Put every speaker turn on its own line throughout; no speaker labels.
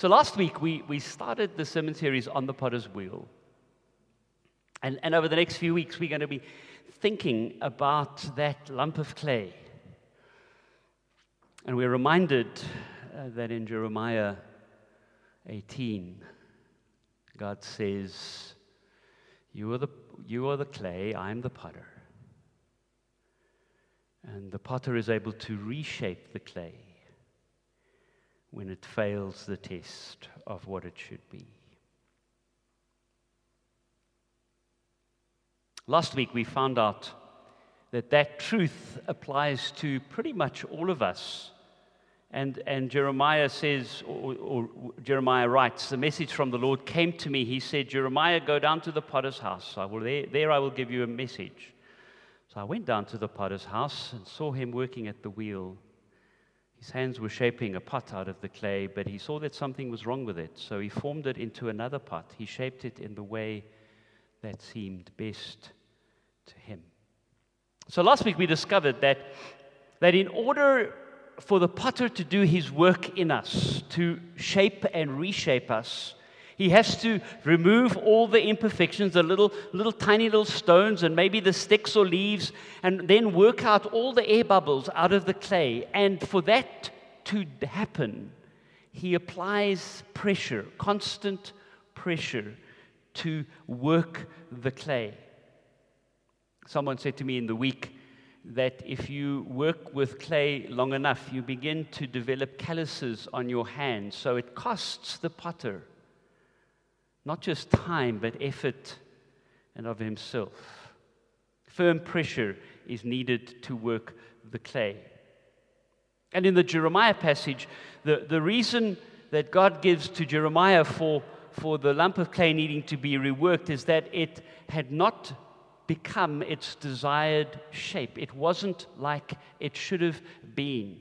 So last week we, we started the sermon series on the potter's wheel. And, and over the next few weeks, we're going to be thinking about that lump of clay. And we're reminded uh, that in Jeremiah 18, God says, you are, the, you are the clay, I'm the potter. And the potter is able to reshape the clay when it fails the test of what it should be. Last week we found out that that truth applies to pretty much all of us. And, and Jeremiah says, or, or, Jeremiah writes, the message from the Lord came to me. He said, Jeremiah, go down to the potter's house. I will, there, there I will give you a message. So I went down to the potter's house and saw him working at the wheel. His hands were shaping a pot out of the clay, but he saw that something was wrong with it. So he formed it into another pot. He shaped it in the way that seemed best to him. So last week we discovered that, that in order for the potter to do his work in us, to shape and reshape us, he has to remove all the imperfections, the little, little tiny little stones, and maybe the sticks or leaves, and then work out all the air bubbles out of the clay. And for that to happen, he applies pressure, constant pressure, to work the clay. Someone said to me in the week that if you work with clay long enough, you begin to develop calluses on your hands. So it costs the potter not just time, but effort and of himself. Firm pressure is needed to work the clay. And in the Jeremiah passage, the, the reason that God gives to Jeremiah for, for the lump of clay needing to be reworked is that it had not become its desired shape. It wasn't like it should have been.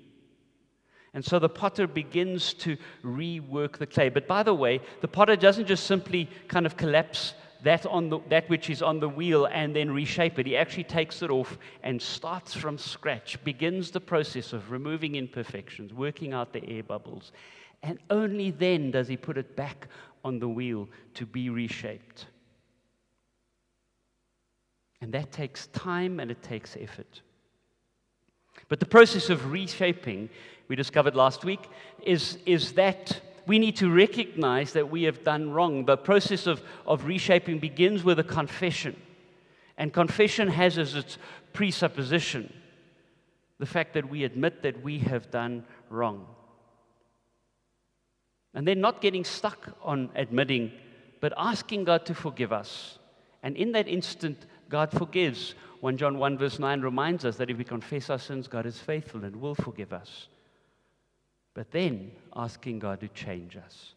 And so the potter begins to rework the clay. But by the way, the potter doesn't just simply kind of collapse that, on the, that which is on the wheel and then reshape it. He actually takes it off and starts from scratch, begins the process of removing imperfections, working out the air bubbles. And only then does he put it back on the wheel to be reshaped. And that takes time and it takes effort. But the process of reshaping we discovered last week is, is that we need to recognize that we have done wrong. The process of, of reshaping begins with a confession. And confession has as its presupposition the fact that we admit that we have done wrong. And then not getting stuck on admitting, but asking God to forgive us. And in that instant, God forgives. 1 John 1, verse 9 reminds us that if we confess our sins, God is faithful and will forgive us but then asking God to change us.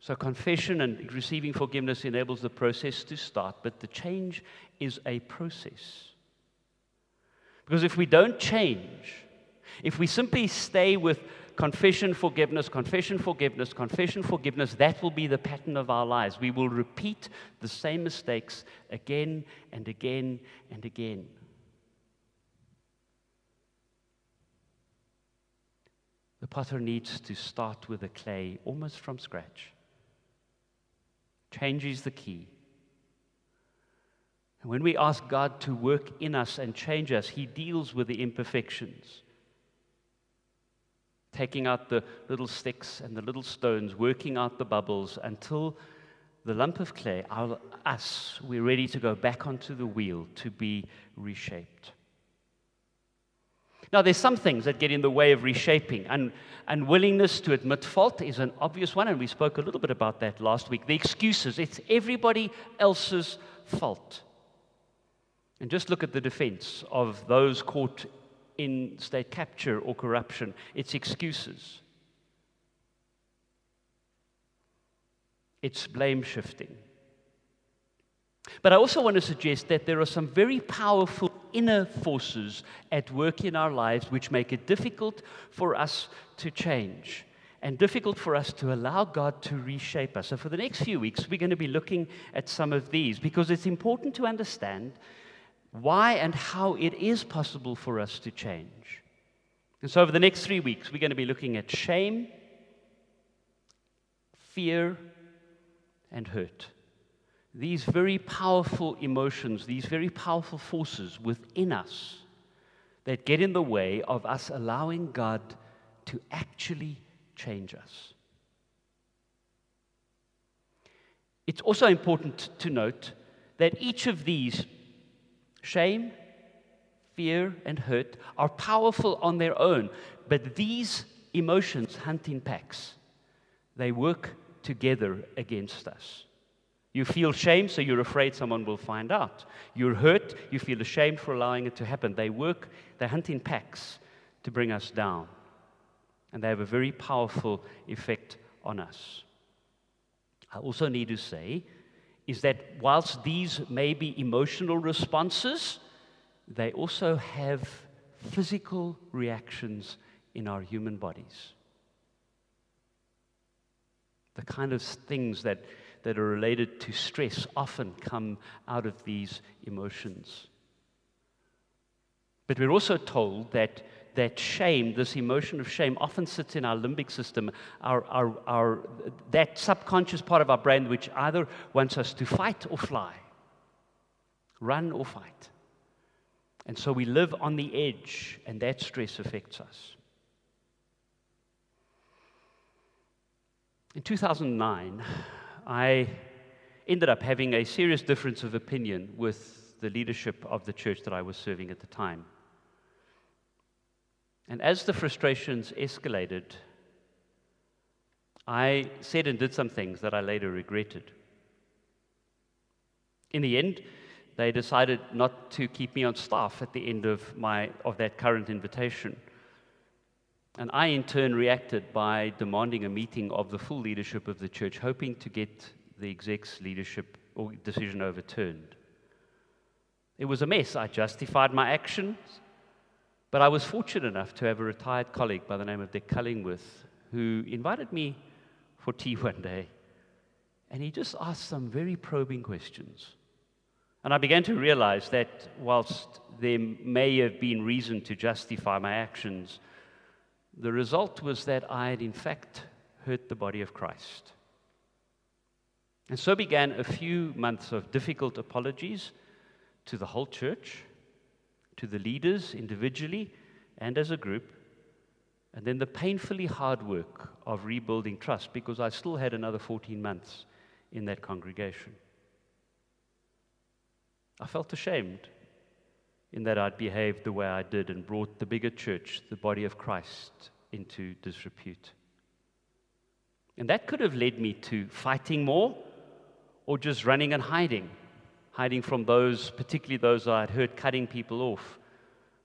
So, confession and receiving forgiveness enables the process to start, but the change is a process. Because if we don't change, if we simply stay with confession, forgiveness, confession, forgiveness, confession, forgiveness, that will be the pattern of our lives. We will repeat the same mistakes again and again and again. The potter needs to start with the clay almost from scratch. Change is the key. And when we ask God to work in us and change us, He deals with the imperfections. Taking out the little sticks and the little stones, working out the bubbles until the lump of clay, our, us, we're ready to go back onto the wheel to be reshaped. Now, there's some things that get in the way of reshaping, and unwillingness to admit fault is an obvious one, and we spoke a little bit about that last week. The excuses, it's everybody else's fault. And just look at the defense of those caught in state capture or corruption. It's excuses, it's blame shifting. But I also want to suggest that there are some very powerful inner forces at work in our lives which make it difficult for us to change and difficult for us to allow God to reshape us. So, for the next few weeks, we're going to be looking at some of these because it's important to understand why and how it is possible for us to change. And so, over the next three weeks, we're going to be looking at shame, fear, and hurt. These very powerful emotions, these very powerful forces within us that get in the way of us allowing God to actually change us. It's also important to note that each of these shame, fear, and hurt are powerful on their own, but these emotions hunt in packs. They work together against us. You feel shame, so you're afraid someone will find out. You're hurt, you feel ashamed for allowing it to happen. They work, they hunt in packs to bring us down. And they have a very powerful effect on us. I also need to say is that whilst these may be emotional responses, they also have physical reactions in our human bodies. The kind of things that, that are related to stress often come out of these emotions. But we're also told that, that shame, this emotion of shame, often sits in our limbic system, our, our, our, that subconscious part of our brain which either wants us to fight or fly, run or fight. And so we live on the edge, and that stress affects us. In 2009, I ended up having a serious difference of opinion with the leadership of the church that I was serving at the time. And as the frustrations escalated, I said and did some things that I later regretted. In the end, they decided not to keep me on staff at the end of, my, of that current invitation. And I, in turn, reacted by demanding a meeting of the full leadership of the church, hoping to get the exec's leadership or decision overturned. It was a mess. I justified my actions, but I was fortunate enough to have a retired colleague by the name of Dick Cullingworth who invited me for tea one day. And he just asked some very probing questions. And I began to realize that whilst there may have been reason to justify my actions, the result was that I had, in fact, hurt the body of Christ. And so began a few months of difficult apologies to the whole church, to the leaders individually and as a group, and then the painfully hard work of rebuilding trust because I still had another 14 months in that congregation. I felt ashamed in that I'd behaved the way I did and brought the bigger church, the body of Christ, into disrepute. And that could have led me to fighting more or just running and hiding, hiding from those, particularly those I had heard cutting people off,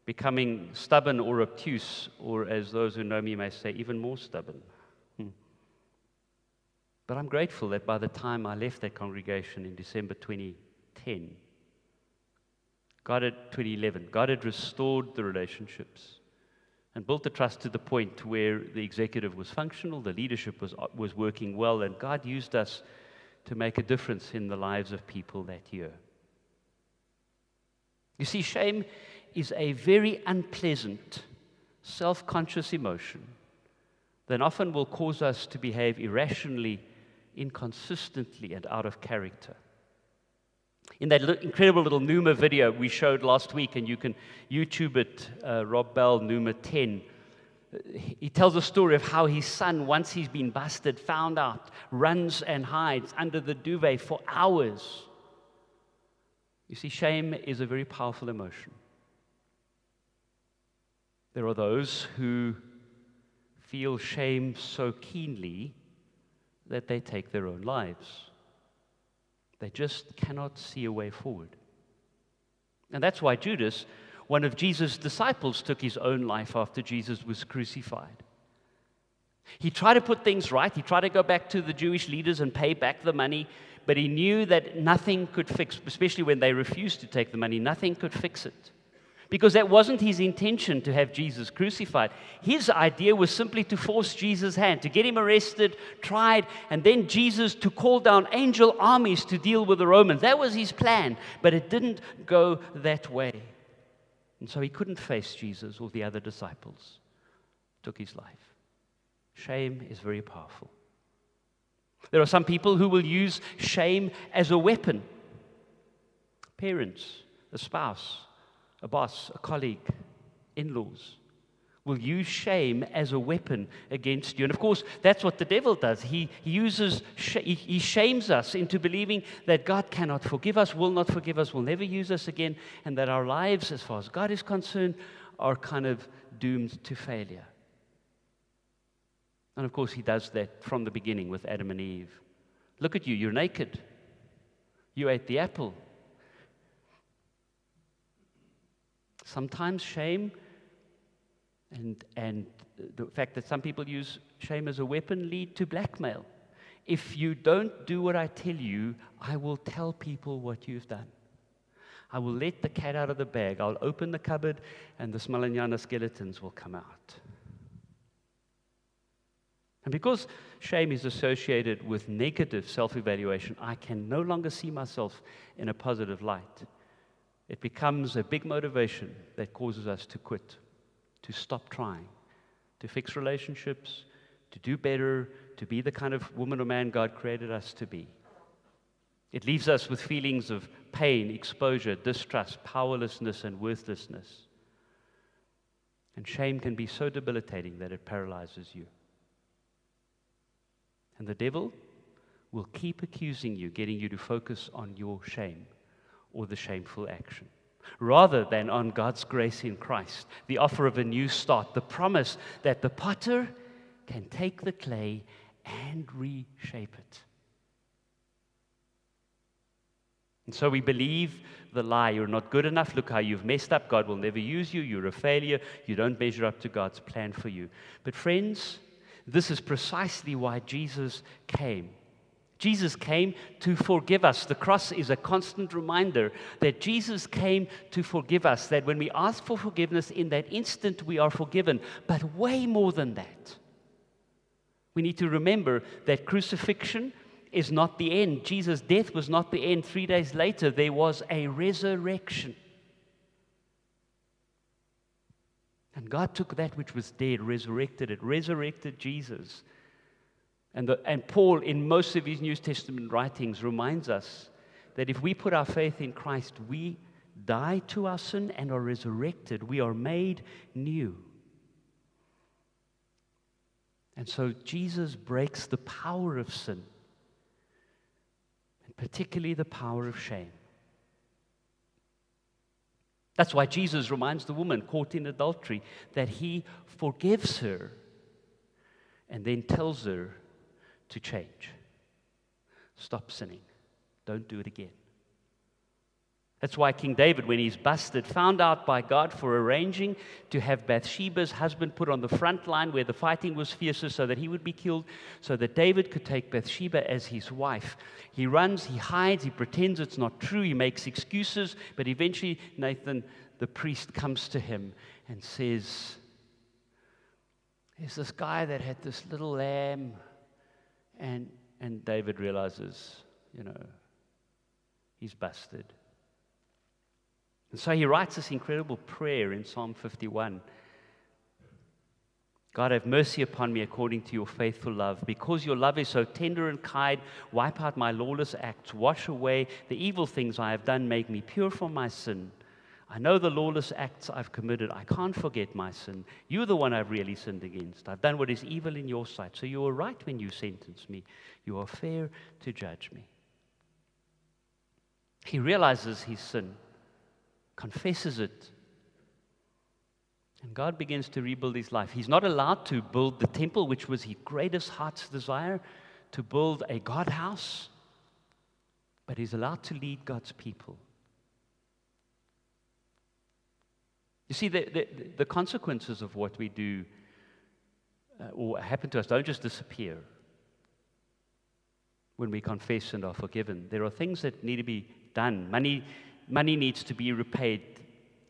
becoming stubborn or obtuse, or as those who know me may say, even more stubborn. Hmm. But I'm grateful that by the time I left that congregation in December 2010, God had 2011, God had restored the relationships and built the trust to the point where the executive was functional, the leadership was, was working well, and God used us to make a difference in the lives of people that year. You see, shame is a very unpleasant, self conscious emotion that often will cause us to behave irrationally, inconsistently, and out of character. In that incredible little Nooma video we showed last week, and you can YouTube it, uh, Rob Bell, Nooma 10, he tells a story of how his son, once he's been busted, found out, runs and hides under the duvet for hours. You see, shame is a very powerful emotion. There are those who feel shame so keenly that they take their own lives. They just cannot see a way forward. And that's why Judas, one of Jesus' disciples, took his own life after Jesus was crucified. He tried to put things right. He tried to go back to the Jewish leaders and pay back the money, but he knew that nothing could fix, especially when they refused to take the money, nothing could fix it because that wasn't his intention to have Jesus crucified. His idea was simply to force Jesus' hand, to get him arrested, tried, and then Jesus to call down angel armies to deal with the Romans. That was his plan, but it didn't go that way. And so he couldn't face Jesus or the other disciples. Took his life. Shame is very powerful. There are some people who will use shame as a weapon. Parents, a spouse, a boss, a colleague, in laws will use shame as a weapon against you. And of course, that's what the devil does. He, he uses, sh- he shames us into believing that God cannot forgive us, will not forgive us, will never use us again, and that our lives, as far as God is concerned, are kind of doomed to failure. And of course, he does that from the beginning with Adam and Eve. Look at you, you're naked. You ate the apple. Sometimes shame and, and the fact that some people use shame as a weapon lead to blackmail. If you don't do what I tell you, I will tell people what you've done. I will let the cat out of the bag. I'll open the cupboard and the smallanyana skeletons will come out. And because shame is associated with negative self evaluation, I can no longer see myself in a positive light. It becomes a big motivation that causes us to quit, to stop trying, to fix relationships, to do better, to be the kind of woman or man God created us to be. It leaves us with feelings of pain, exposure, distrust, powerlessness, and worthlessness. And shame can be so debilitating that it paralyzes you. And the devil will keep accusing you, getting you to focus on your shame or the shameful action, rather than on God's grace in Christ, the offer of a new start, the promise that the potter can take the clay and reshape it. And so we believe the lie you're not good enough. Look how you've messed up. God will never use you. You're a failure. You don't measure up to God's plan for you. But, friends, this is precisely why Jesus came. Jesus came to forgive us. The cross is a constant reminder that Jesus came to forgive us, that when we ask for forgiveness, in that instant we are forgiven. But way more than that. We need to remember that crucifixion is not the end. Jesus' death was not the end. Three days later, there was a resurrection. And God took that which was dead, resurrected it, resurrected Jesus. And, the, and Paul, in most of his New Testament writings, reminds us that if we put our faith in Christ, we die to our sin and are resurrected. We are made new. And so Jesus breaks the power of sin, and particularly the power of shame. That's why Jesus reminds the woman caught in adultery that he forgives her and then tells her to change. Stop sinning. Don't do it again. That's why King David, when he's busted, found out by God for arranging to have Bathsheba's husband put on the front line where the fighting was fiercest so that he would be killed, so that David could take Bathsheba as his wife. He runs, he hides, he pretends it's not true, he makes excuses, but eventually Nathan, the priest, comes to him and says, There's this guy that had this little lamb and, and David realizes, you know, he's busted. And so he writes this incredible prayer in Psalm 51. God, have mercy upon me according to your faithful love. Because your love is so tender and kind, wipe out my lawless acts, wash away the evil things I have done, make me pure from my sin. I know the lawless acts I've committed. I can't forget my sin. You're the one I've really sinned against. I've done what is evil in your sight. So you were right when you sentenced me. You are fair to judge me. He realizes his sin, confesses it, and God begins to rebuild his life. He's not allowed to build the temple, which was his greatest heart's desire, to build a God house, but he's allowed to lead God's people. You see, the, the, the consequences of what we do uh, or happen to us don't just disappear when we confess and are forgiven. There are things that need to be done. Money, money needs to be repaid.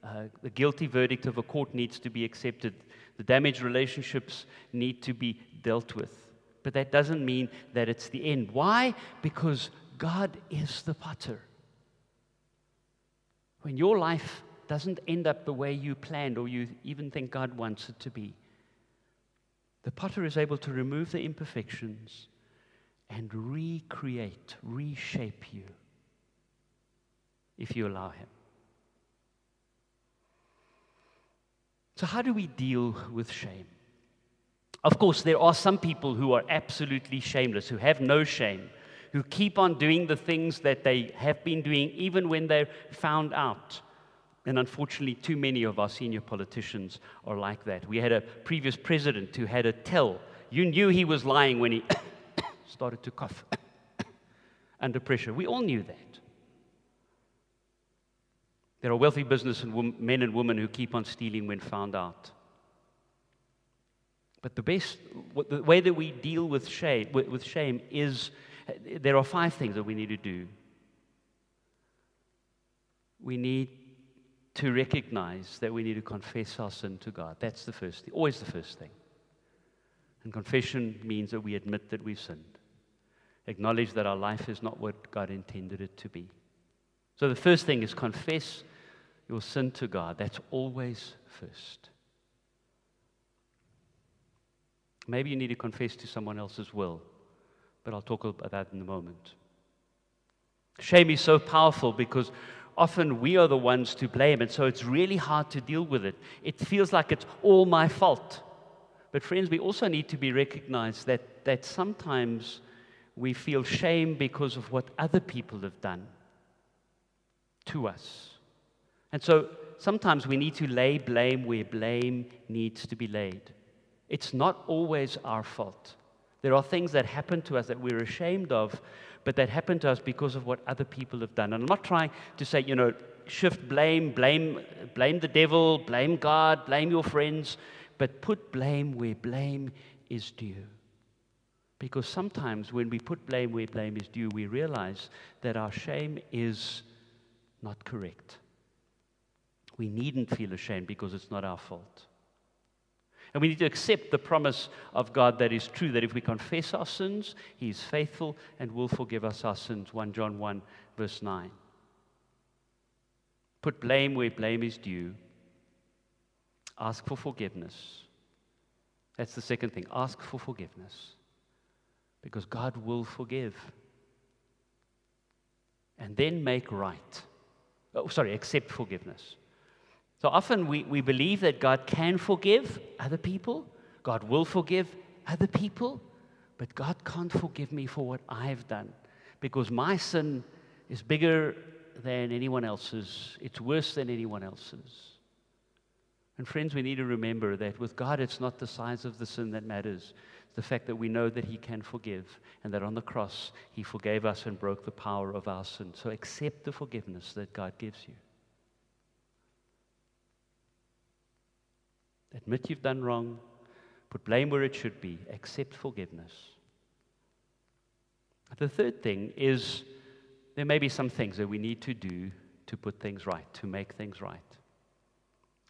Uh, the guilty verdict of a court needs to be accepted. The damaged relationships need to be dealt with. But that doesn't mean that it's the end. Why? Because God is the potter. When your life doesn't end up the way you planned or you even think God wants it to be. The potter is able to remove the imperfections and recreate, reshape you if you allow Him. So, how do we deal with shame? Of course, there are some people who are absolutely shameless, who have no shame, who keep on doing the things that they have been doing even when they're found out. And unfortunately, too many of our senior politicians are like that. We had a previous president who had a tell. You knew he was lying when he started to cough under pressure. We all knew that. There are wealthy business and men and women who keep on stealing when found out. But the best, the way that we deal with shame, with shame is there are five things that we need to do. We need to recognize that we need to confess our sin to God. That's the first thing, always the first thing. And confession means that we admit that we've sinned, acknowledge that our life is not what God intended it to be. So the first thing is confess your sin to God. That's always first. Maybe you need to confess to someone else as well, but I'll talk about that in a moment. Shame is so powerful because often we are the ones to blame, and so it's really hard to deal with it. It feels like it's all my fault. But, friends, we also need to be recognized that, that sometimes we feel shame because of what other people have done to us. And so sometimes we need to lay blame where blame needs to be laid. It's not always our fault. There are things that happen to us that we're ashamed of, but that happened to us because of what other people have done. And I'm not trying to say, you know, shift blame, blame, blame the devil, blame God, blame your friends, but put blame where blame is due. Because sometimes when we put blame where blame is due, we realize that our shame is not correct. We needn't feel ashamed because it's not our fault. And we need to accept the promise of God that is true that if we confess our sins, He is faithful and will forgive us our sins. 1 John 1, verse 9. Put blame where blame is due. Ask for forgiveness. That's the second thing. Ask for forgiveness. Because God will forgive. And then make right. Oh, sorry, accept forgiveness. So often we, we believe that God can forgive other people, God will forgive other people, but God can't forgive me for what I've done because my sin is bigger than anyone else's, it's worse than anyone else's. And friends, we need to remember that with God, it's not the size of the sin that matters. It's the fact that we know that He can forgive and that on the cross, He forgave us and broke the power of our sin. So accept the forgiveness that God gives you. Admit you've done wrong. Put blame where it should be. Accept forgiveness. The third thing is there may be some things that we need to do to put things right, to make things right.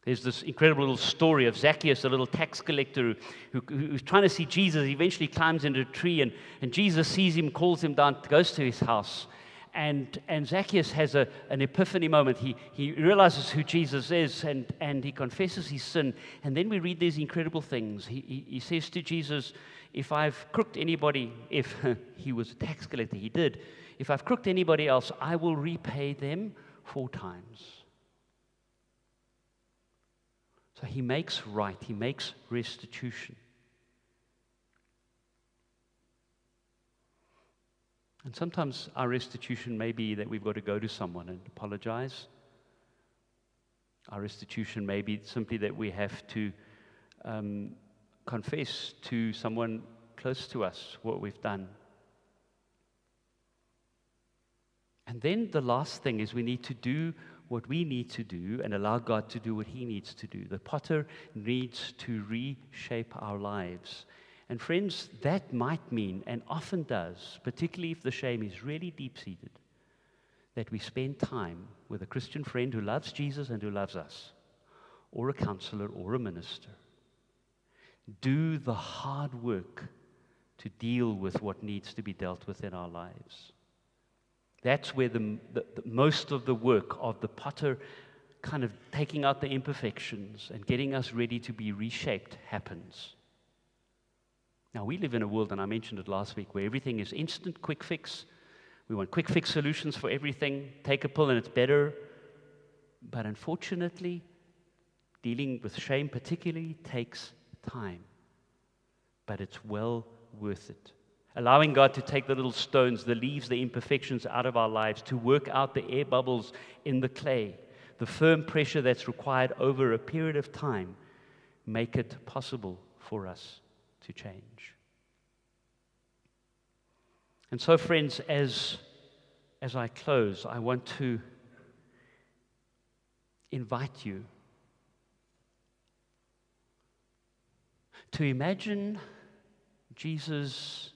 There's this incredible little story of Zacchaeus, a little tax collector who, who, who's trying to see Jesus. He eventually climbs into a tree, and, and Jesus sees him, calls him down, goes to his house and, and Zacchaeus has a, an epiphany moment. He, he realizes who Jesus is and, and he confesses his sin. And then we read these incredible things. He, he, he says to Jesus, If I've crooked anybody, if he was a tax collector, he did, if I've crooked anybody else, I will repay them four times. So he makes right, he makes restitution. And sometimes our restitution may be that we've got to go to someone and apologize. Our restitution may be simply that we have to um, confess to someone close to us what we've done. And then the last thing is we need to do what we need to do and allow God to do what He needs to do. The potter needs to reshape our lives. And friends, that might mean, and often does, particularly if the shame is really deep seated, that we spend time with a Christian friend who loves Jesus and who loves us, or a counselor or a minister. Do the hard work to deal with what needs to be dealt with in our lives. That's where the, the, the, most of the work of the potter kind of taking out the imperfections and getting us ready to be reshaped happens. Now, we live in a world, and I mentioned it last week, where everything is instant, quick fix. We want quick fix solutions for everything. Take a pill and it's better. But unfortunately, dealing with shame particularly takes time. But it's well worth it. Allowing God to take the little stones, the leaves, the imperfections out of our lives, to work out the air bubbles in the clay, the firm pressure that's required over a period of time, make it possible for us to change. And so, friends, as, as I close, I want to invite you to imagine Jesus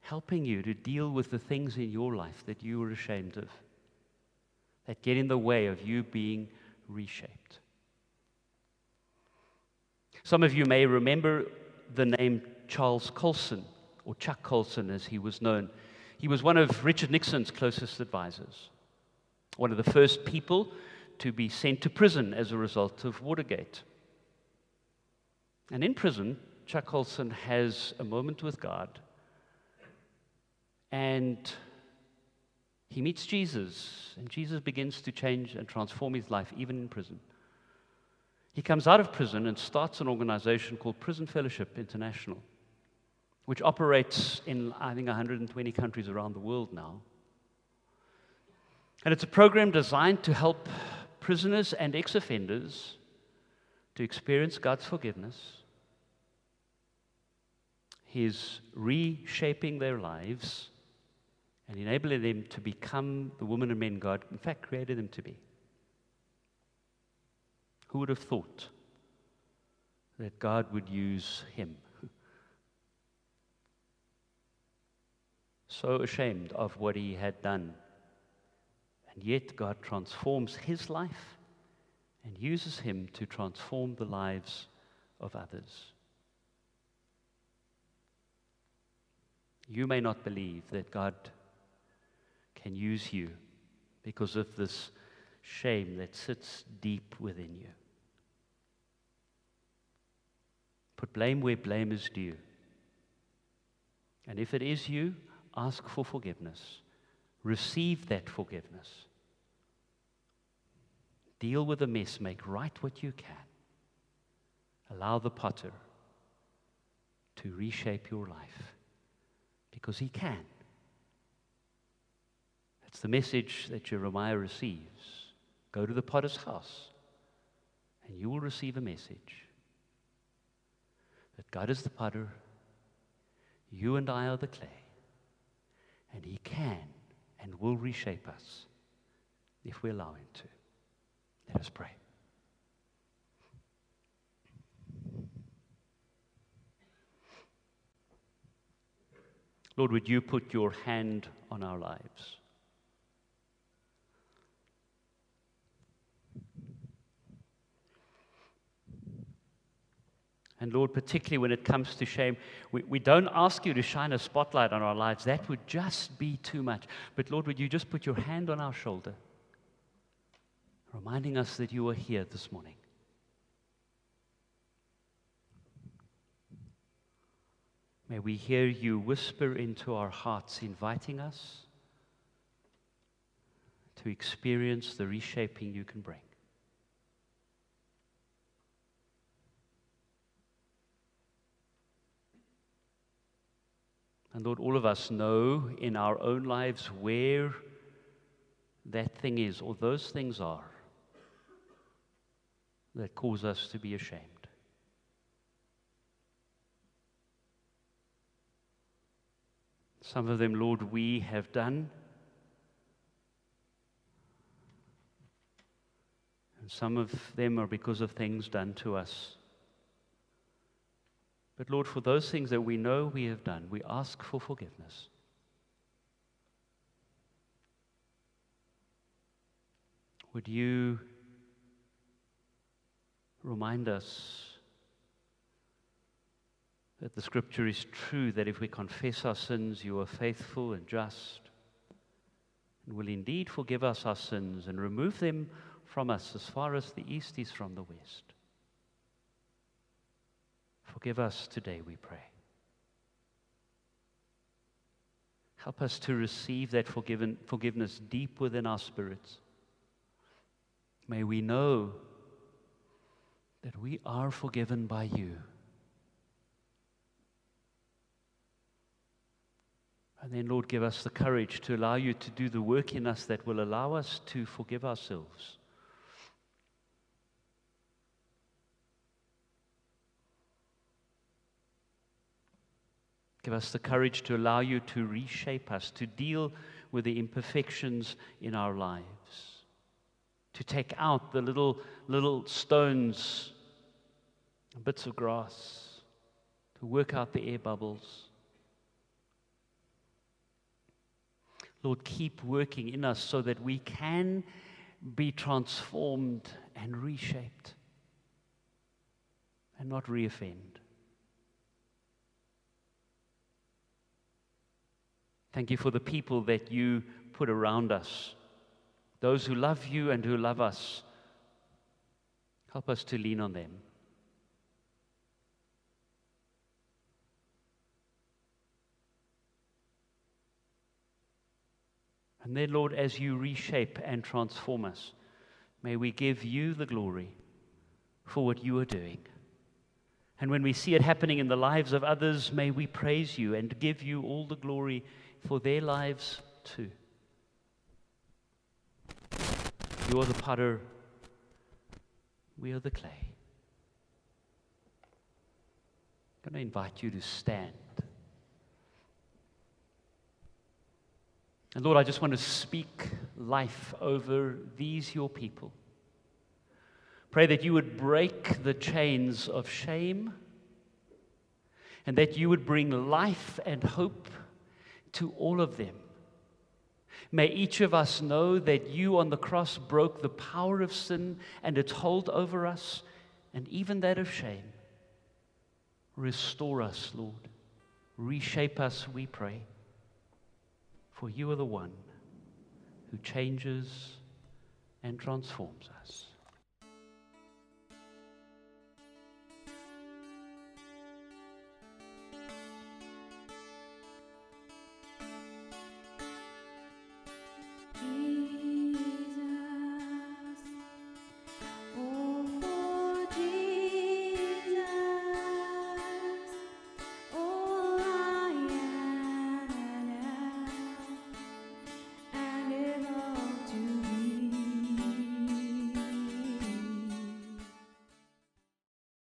helping you to deal with the things in your life that you are ashamed of, that get in the way of you being reshaped. Some of you may remember the name Charles Colson, or Chuck Colson as he was known. He was one of Richard Nixon's closest advisors, one of the first people to be sent to prison as a result of Watergate. And in prison, Chuck Colson has a moment with God and he meets Jesus, and Jesus begins to change and transform his life, even in prison. He comes out of prison and starts an organization called Prison Fellowship International, which operates in, I think, 120 countries around the world now. And it's a program designed to help prisoners and ex offenders to experience God's forgiveness. He's reshaping their lives and enabling them to become the women and men God, in fact, created them to be. Who would have thought that God would use him? So ashamed of what he had done. And yet, God transforms his life and uses him to transform the lives of others. You may not believe that God can use you because of this shame that sits deep within you. Put blame where blame is due. And if it is you, ask for forgiveness. Receive that forgiveness. Deal with the mess. Make right what you can. Allow the potter to reshape your life because he can. It's the message that Jeremiah receives. Go to the potter's house, and you will receive a message that God is the potter, you and I are the clay, and He can and will reshape us if we allow Him to. Let us pray. Lord, would you put your hand on our lives? And Lord, particularly when it comes to shame, we, we don't ask you to shine a spotlight on our lives. That would just be too much. But Lord, would you just put your hand on our shoulder, reminding us that you are here this morning? May we hear you whisper into our hearts, inviting us to experience the reshaping you can bring. And Lord, all of us know in our own lives where that thing is, or those things are, that cause us to be ashamed. Some of them, Lord, we have done. And some of them are because of things done to us. But Lord, for those things that we know we have done, we ask for forgiveness. Would you remind us that the scripture is true, that if we confess our sins, you are faithful and just and will indeed forgive us our sins and remove them from us as far as the east is from the west. Forgive us today, we pray. Help us to receive that forgiven, forgiveness deep within our spirits. May we know that we are forgiven by you. And then, Lord, give us the courage to allow you to do the work in us that will allow us to forgive ourselves. Give us the courage to allow you to reshape us, to deal with the imperfections in our lives, to take out the little, little stones, bits of grass, to work out the air bubbles. Lord, keep working in us so that we can be transformed and reshaped and not reoffend. Thank you for the people that you put around us, those who love you and who love us. Help us to lean on them. And then, Lord, as you reshape and transform us, may we give you the glory for what you are doing. And when we see it happening in the lives of others, may we praise you and give you all the glory for their lives too. You are the potter, we are the clay. I'm going to invite you to stand. And Lord, I just want to speak life over these, your people. Pray that you would break the chains of shame and that you would bring life and hope to all of them. May each of us know that you on the cross broke the power of sin and its hold over us, and even that of shame. Restore us, Lord. Reshape us, we pray. For you are the one who changes and transforms us.